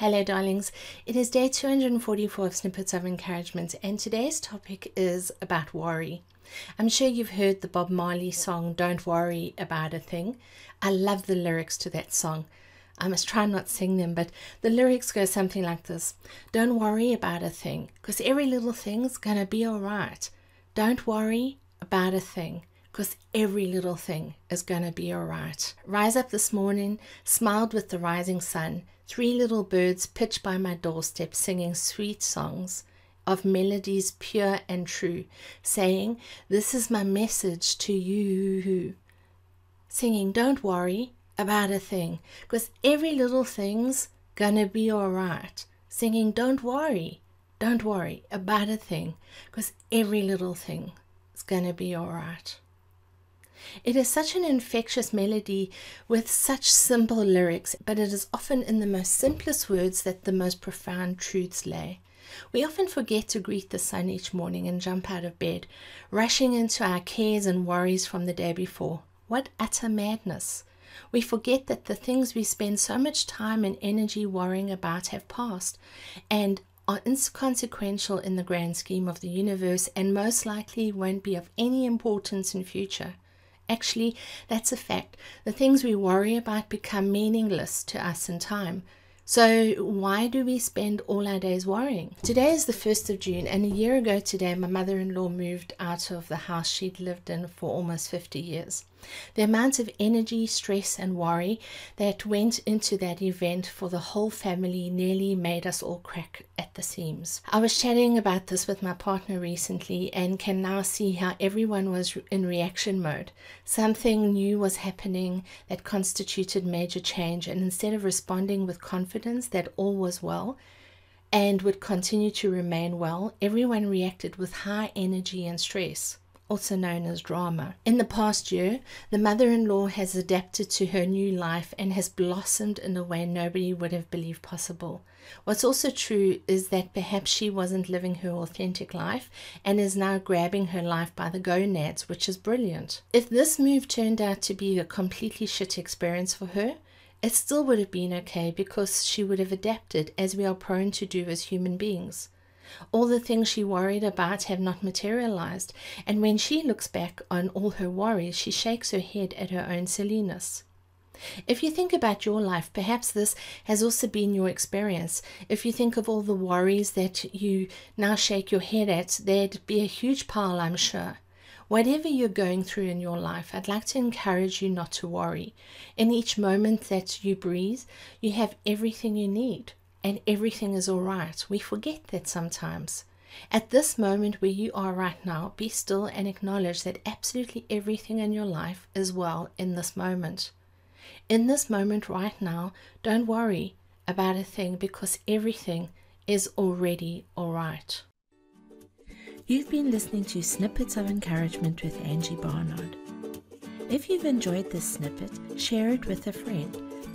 Hello, darlings. It is day 244 of Snippets of Encouragement, and today's topic is about worry. I'm sure you've heard the Bob Marley song, Don't Worry About a Thing. I love the lyrics to that song. I must try not sing them, but the lyrics go something like this Don't worry about a thing, because every little thing's gonna be alright. Don't worry about a thing because every little thing is going to be all right. Rise up this morning, smiled with the rising sun. Three little birds pitch by my doorstep, singing sweet songs of melodies pure and true, saying, This is my message to you. Singing, Don't worry about a thing, because every little thing's gonna be all right. Singing, Don't worry, don't worry about a thing, because every little thing is gonna be all right. It is such an infectious melody with such simple lyrics, but it is often in the most simplest words that the most profound truths lay. We often forget to greet the sun each morning and jump out of bed, rushing into our cares and worries from the day before. What utter madness! We forget that the things we spend so much time and energy worrying about have passed and are inconsequential in the grand scheme of the universe and most likely won't be of any importance in future. Actually, that's a fact. The things we worry about become meaningless to us in time. So, why do we spend all our days worrying? Today is the 1st of June, and a year ago today, my mother in law moved out of the house she'd lived in for almost 50 years. The amount of energy, stress, and worry that went into that event for the whole family nearly made us all crack at the seams. I was chatting about this with my partner recently and can now see how everyone was in reaction mode. Something new was happening that constituted major change, and instead of responding with confidence that all was well, and would continue to remain well, everyone reacted with high energy and stress also known as drama. In the past year, the mother in law has adapted to her new life and has blossomed in a way nobody would have believed possible. What's also true is that perhaps she wasn't living her authentic life and is now grabbing her life by the gonads, which is brilliant. If this move turned out to be a completely shit experience for her, it still would have been okay because she would have adapted as we are prone to do as human beings. All the things she worried about have not materialized, and when she looks back on all her worries, she shakes her head at her own silliness. If you think about your life, perhaps this has also been your experience. If you think of all the worries that you now shake your head at, there'd be a huge pile, I'm sure. Whatever you're going through in your life, I'd like to encourage you not to worry. In each moment that you breathe, you have everything you need and everything is all right. We forget that sometimes. At this moment where you are right now, be still and acknowledge that absolutely everything in your life is well in this moment. In this moment right now, don't worry about a thing because everything is already all right. You've been listening to Snippets of Encouragement with Angie Barnard. If you've enjoyed this snippet, share it with a friend